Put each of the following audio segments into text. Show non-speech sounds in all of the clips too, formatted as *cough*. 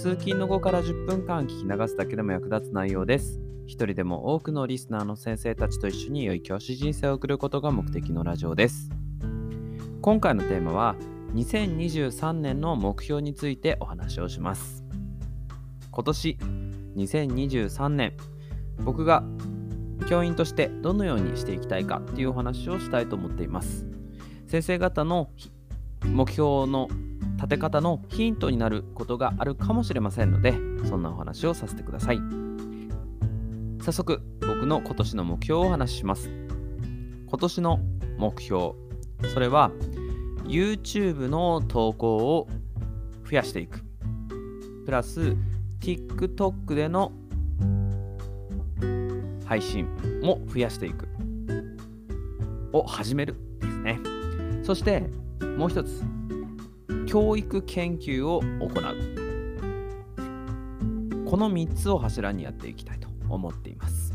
通勤の後から10分間聞き流すだけでも役立つ内容です。一人でも多くのリスナーの先生たちと一緒に良い教師人生を送ることが目的のラジオです。今回のテーマは2023年の目標についてお話をします。今年2023年僕が教員としてどのようにしていきたいかっていうお話をしたいと思っています。先生方の目標の立て方のヒントになることがあるかもしれませんので、そんなお話をさせてください。早速僕の今年の目標をお話しします。今年の目標それは YouTube の投稿を増やしていく。プラス TikTok での配信も増やしていく。を始めるですね。そしてもう一つ教育研究を行うこの3つを柱にやっていきたいと思っています。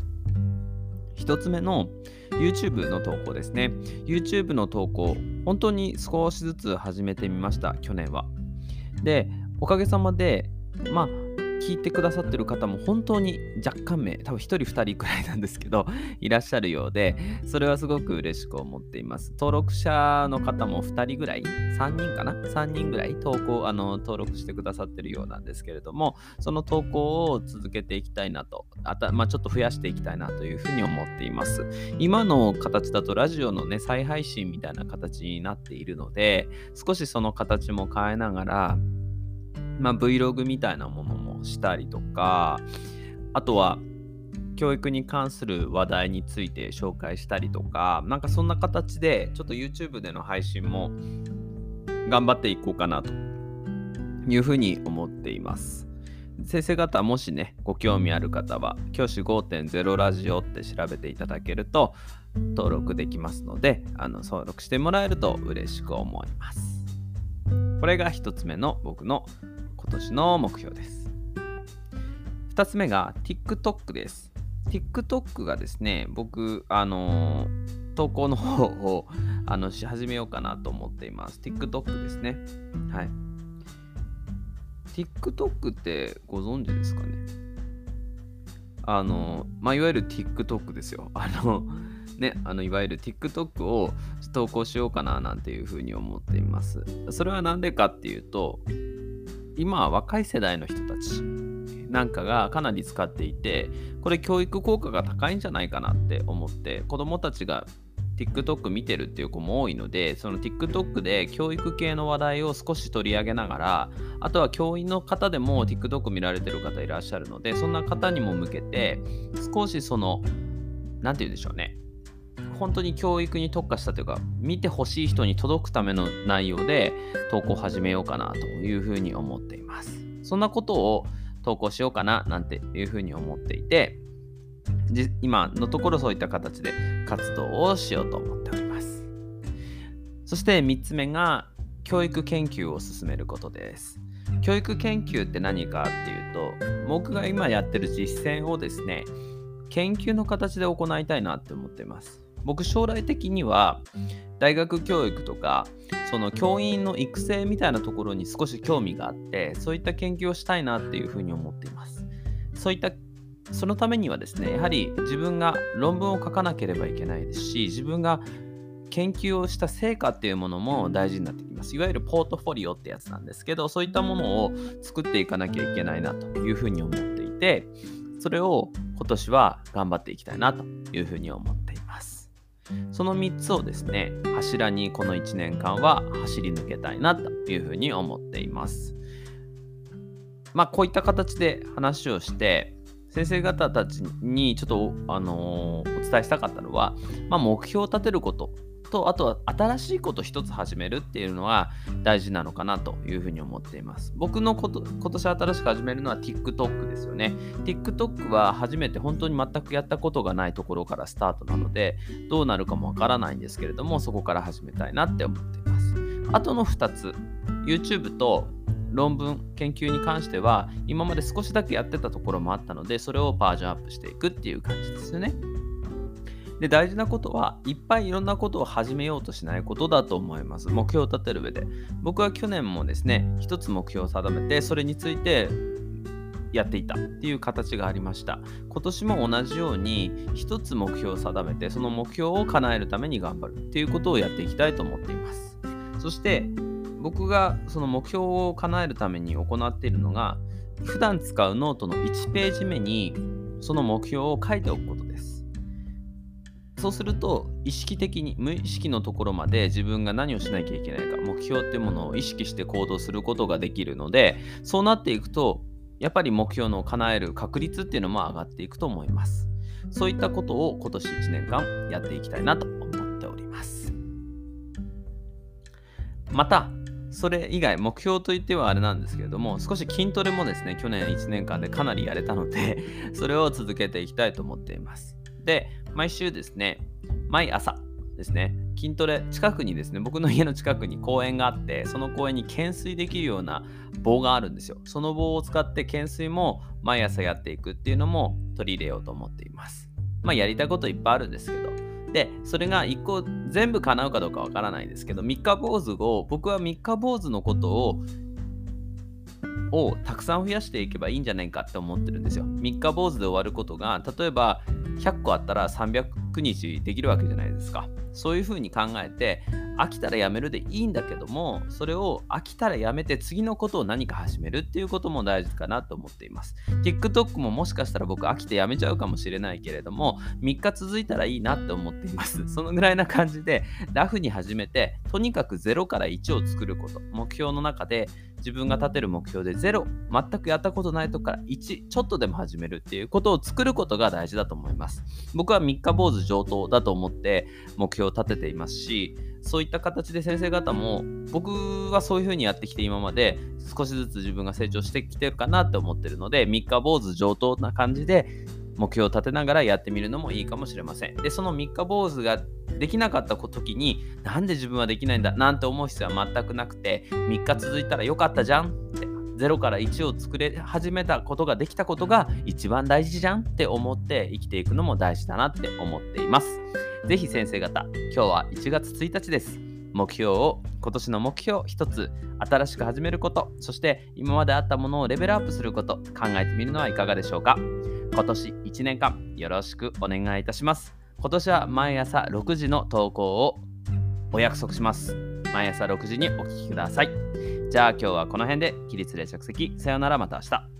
1つ目の YouTube の投稿ですね。YouTube の投稿、本当に少しずつ始めてみました、去年は。で、おかげさまで、まあ、聞いてくださってる方も本当に若干名、多分1人2人くらいなんですけど、*laughs* いらっしゃるようで、それはすごく嬉しく思っています。登録者の方も2人ぐらい、3人かな ?3 人ぐらい投稿、あの、登録してくださってるようなんですけれども、その投稿を続けていきたいなと、あたまあ、ちょっと増やしていきたいなというふうに思っています。今の形だとラジオのね、再配信みたいな形になっているので、少しその形も変えながら、まあ、Vlog みたいなものしたりとかあとは教育に関する話題について紹介したりとかなんかそんな形でちょっと YouTube での配信も頑張っていこうかなというふうに思っています先生方もしねご興味ある方は教師5.0ラジオって調べていただけると登録できますのであの登録してもらえると嬉しく思いますこれが1つ目の僕の今年の目標です。2つ目が TikTok です。TikTok がですね、僕、あのー、投稿の方を *laughs* あのし始めようかなと思っています。TikTok ですね。はい。TikTok ってご存知ですかね？あの、まあ、いわゆる TikTok ですよ。*laughs* あの、ね、あのいわゆる TikTok を投稿しようかななんていうふうに思っています。それは何でかっていうと、今は若い世代の人たちなんかがかなり使っていてこれ教育効果が高いんじゃないかなって思って子どもたちが TikTok 見てるっていう子も多いのでその TikTok で教育系の話題を少し取り上げながらあとは教員の方でも TikTok 見られてる方いらっしゃるのでそんな方にも向けて少しその何て言うんでしょうね本当に教育に特化したというか見てほしい人に届くための内容で投稿を始めようかなというふうに思っています。そんなことを投稿しようかななんていうふうに思っていて今のところそういった形で活動をしようと思っております。そして3つ目が教育研究を進めることです。教育研究って何かっていうと僕が今やってる実践をですね研究の形で行いたいなって思っています。僕将来的には大学教育とかその教員の育成みたいなところに少し興味があってそういった研究をしたいなっていうふうに思っていますそういったそのためにはですねやはり自分が論文を書かなければいけないですし自分が研究をした成果っていうものも大事になってきますいわゆるポートフォリオってやつなんですけどそういったものを作っていかなきゃいけないなというふうに思っていてそれを今年は頑張っていきたいなというふうに思っています。その3つをですね、柱にこの1年間は走り抜けたいなというふうに思っています。まあ、こういった形で話をして、先生方たちにちょっと、あのー、お伝えしたかったのは、まあ、目標を立てることとあとは新しいこと一つ始めるっていうのは大事なのかなというふうに思っています。僕のこと今年新しく始めるのは TikTok ですよね。TikTok は初めて本当に全くやったことがないところからスタートなのでどうなるかもわからないんですけれどもそこから始めたいなって思っています。あとの2つ YouTube と論文研究に関しては今まで少しだけやってたところもあったのでそれをバージョンアップしていくっていう感じですよね。で大事なことはいっぱいいろんなことを始めようとしないことだと思います。目標を立てる上で。僕は去年もですね一つ目標を定めてそれについてやっていたっていう形がありました。今年も同じように一つ目標を定めてその目標を叶えるために頑張るっていうことをやっていきたいと思っています。そして僕がその目標を叶えるために行っているのが普段使うノートの1ページ目にその目標を書いておくことです。そうすると意識的に無意識のところまで自分が何をしなきゃいけないか目標っていうものを意識して行動することができるのでそうなっていくとやっぱり目標の叶える確率っていうのも上がっていくと思いますそういったことを今年1年間やっていきたいなと思っておりますまたそれ以外、目標といってはあれなんですけれども、少し筋トレもですね、去年1年間でかなりやれたので、それを続けていきたいと思っています。で、毎週ですね、毎朝ですね、筋トレ、近くにですね、僕の家の近くに公園があって、その公園に懸垂できるような棒があるんですよ。その棒を使って懸垂も毎朝やっていくっていうのも取り入れようと思っています。まあ、やりたいこといっぱいあるんですけど、で、それが1個全部叶うかどうかわからないですけど、3日坊主を、僕は3日坊主のことを、をたくさん増やしていけばいいんじゃないかって思ってるんですよ。3日坊主で終わることが、例えば100個あったら300日できるわけじゃないですか。そういうふうに考えて、飽きたらやめるでいいんだけども、それを飽きたらやめて次のことを何か始めるっていうことも大事かなと思っています。TikTok ももしかしたら僕飽きてやめちゃうかもしれないけれども、3日続いたらいいなって思っています。*laughs* そのぐらいな感じで、ラフに始めて、とにかく0から1を作ること、目標の中で自分が立てる目標で0、全くやったことないとこから1、ちょっとでも始めるっていうことを作ることが大事だと思います。僕は3日坊主上等だと思って目標を立てていますし、そういった形で先生方も僕はそういうふうにやってきて今まで少しずつ自分が成長してきてるかなって思ってるので3日坊主上等な感じで目標を立てながらやってみるのもいいかもしれません。で、その3日坊主ができなかった時になんで自分はできないんだなんて思う必要は全くなくて3日続いたらよかったじゃんって0から1を作れ始めたことができたことが一番大事じゃんって思って生きていくのも大事だなって思っています。ぜひ先生方、今日は1月1日です。目標を今年の目標一つ新しく始めることそして今まであったものをレベルアップすること考えてみるのはいかがでしょうか。今年1年間よろしくお願いいたします。今年は毎朝6時の投稿をお約束します。毎朝6時にお聴きくださいじゃあ今日はこの辺で起立で着席。さよならまた明日。